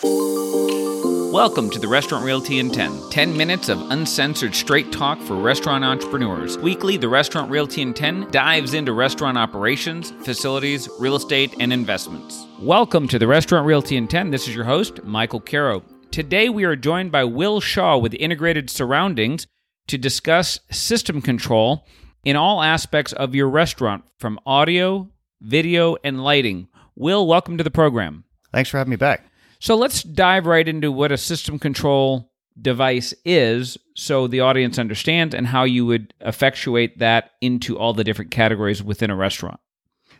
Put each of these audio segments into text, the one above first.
Welcome to the Restaurant Realty in 10. 10 minutes of uncensored straight talk for restaurant entrepreneurs. Weekly, the Restaurant Realty in 10 dives into restaurant operations, facilities, real estate, and investments. Welcome to the Restaurant Realty in 10. This is your host, Michael Caro. Today, we are joined by Will Shaw with Integrated Surroundings to discuss system control in all aspects of your restaurant, from audio, video, and lighting. Will, welcome to the program. Thanks for having me back. So let's dive right into what a system control device is so the audience understands and how you would effectuate that into all the different categories within a restaurant.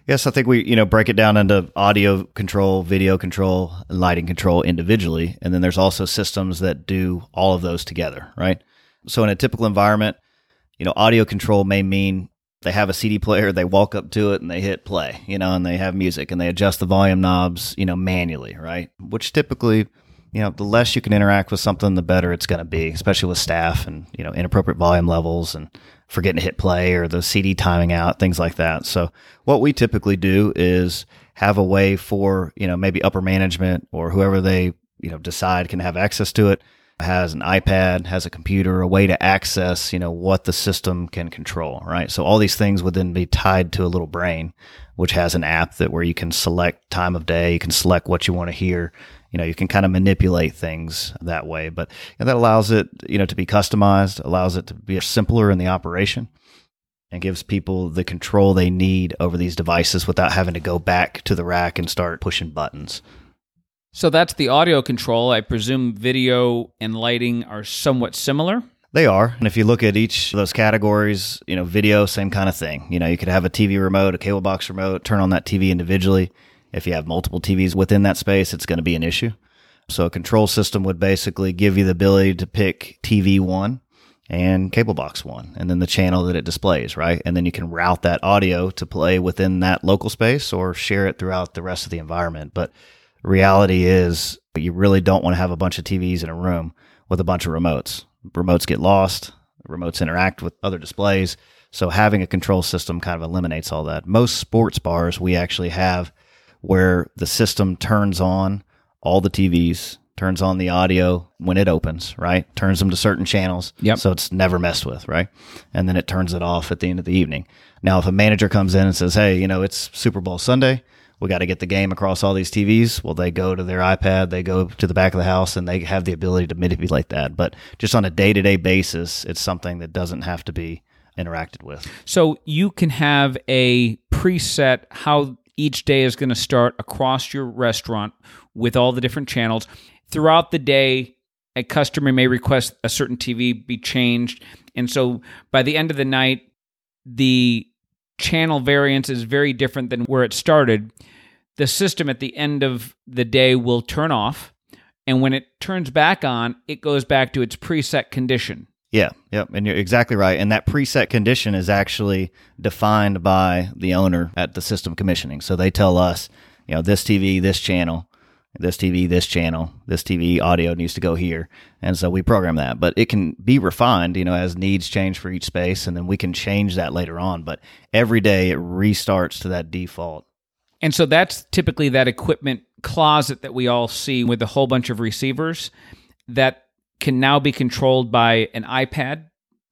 Yes, I think we, you know, break it down into audio control, video control, and lighting control individually, and then there's also systems that do all of those together, right? So in a typical environment, you know, audio control may mean they have a CD player, they walk up to it and they hit play, you know, and they have music and they adjust the volume knobs, you know, manually, right? Which typically, you know, the less you can interact with something, the better it's going to be, especially with staff and, you know, inappropriate volume levels and forgetting to hit play or the CD timing out, things like that. So what we typically do is have a way for, you know, maybe upper management or whoever they, you know, decide can have access to it has an iPad, has a computer, a way to access, you know, what the system can control, right? So all these things would then be tied to a little brain, which has an app that where you can select time of day, you can select what you want to hear. You know, you can kind of manipulate things that way, but that allows it, you know, to be customized, allows it to be simpler in the operation and gives people the control they need over these devices without having to go back to the rack and start pushing buttons. So that's the audio control. I presume video and lighting are somewhat similar. They are. And if you look at each of those categories, you know, video, same kind of thing. You know, you could have a TV remote, a cable box remote, turn on that TV individually. If you have multiple TVs within that space, it's going to be an issue. So a control system would basically give you the ability to pick TV one and cable box one, and then the channel that it displays, right? And then you can route that audio to play within that local space or share it throughout the rest of the environment. But reality is you really don't want to have a bunch of TVs in a room with a bunch of remotes. Remotes get lost, remotes interact with other displays. So having a control system kind of eliminates all that. Most sports bars we actually have where the system turns on all the TVs, turns on the audio when it opens, right? Turns them to certain channels. Yep. So it's never messed with, right? And then it turns it off at the end of the evening. Now, if a manager comes in and says, Hey, you know, it's Super Bowl Sunday, we got to get the game across all these TVs. Well, they go to their iPad, they go to the back of the house, and they have the ability to manipulate that. But just on a day to day basis, it's something that doesn't have to be interacted with. So you can have a preset how each day is going to start across your restaurant with all the different channels. Throughout the day, a customer may request a certain TV be changed. And so by the end of the night, the channel variance is very different than where it started. The system at the end of the day will turn off. And when it turns back on, it goes back to its preset condition. Yeah, yep, and you're exactly right. And that preset condition is actually defined by the owner at the system commissioning. So they tell us, you know, this TV, this channel, this TV, this channel, this TV audio needs to go here. And so we program that. But it can be refined, you know, as needs change for each space. And then we can change that later on. But every day it restarts to that default. And so that's typically that equipment closet that we all see with a whole bunch of receivers that can now be controlled by an iPad.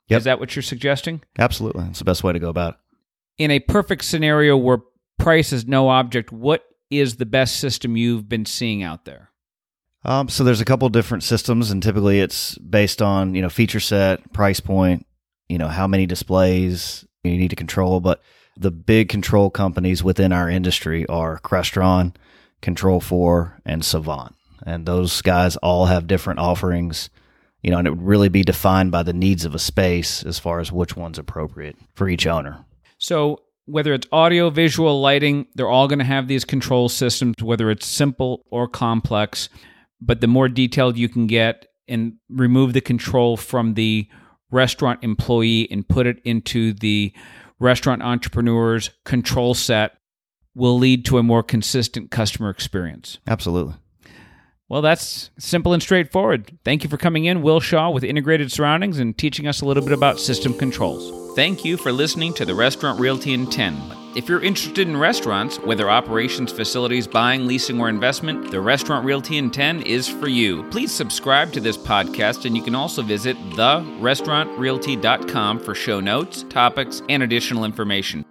Yep. Is that what you're suggesting? Absolutely. That's the best way to go about it. In a perfect scenario where price is no object, what is the best system you've been seeing out there? Um, so there's a couple different systems, and typically it's based on you know feature set, price point, you know how many displays you need to control. But the big control companies within our industry are Crestron, Control4, and Savant, and those guys all have different offerings. You know, and it would really be defined by the needs of a space as far as which one's appropriate for each owner. So whether it's audio, visual, lighting, they're all going to have these control systems, whether it's simple or complex. But the more detailed you can get and remove the control from the restaurant employee and put it into the restaurant entrepreneur's control set will lead to a more consistent customer experience. Absolutely. Well, that's simple and straightforward. Thank you for coming in, Will Shaw, with Integrated Surroundings and teaching us a little bit about system controls. Thank you for listening to the Restaurant Realty in 10. If you're interested in restaurants, whether operations, facilities, buying, leasing, or investment, the Restaurant Realty in 10 is for you. Please subscribe to this podcast, and you can also visit therestaurantrealty.com for show notes, topics, and additional information.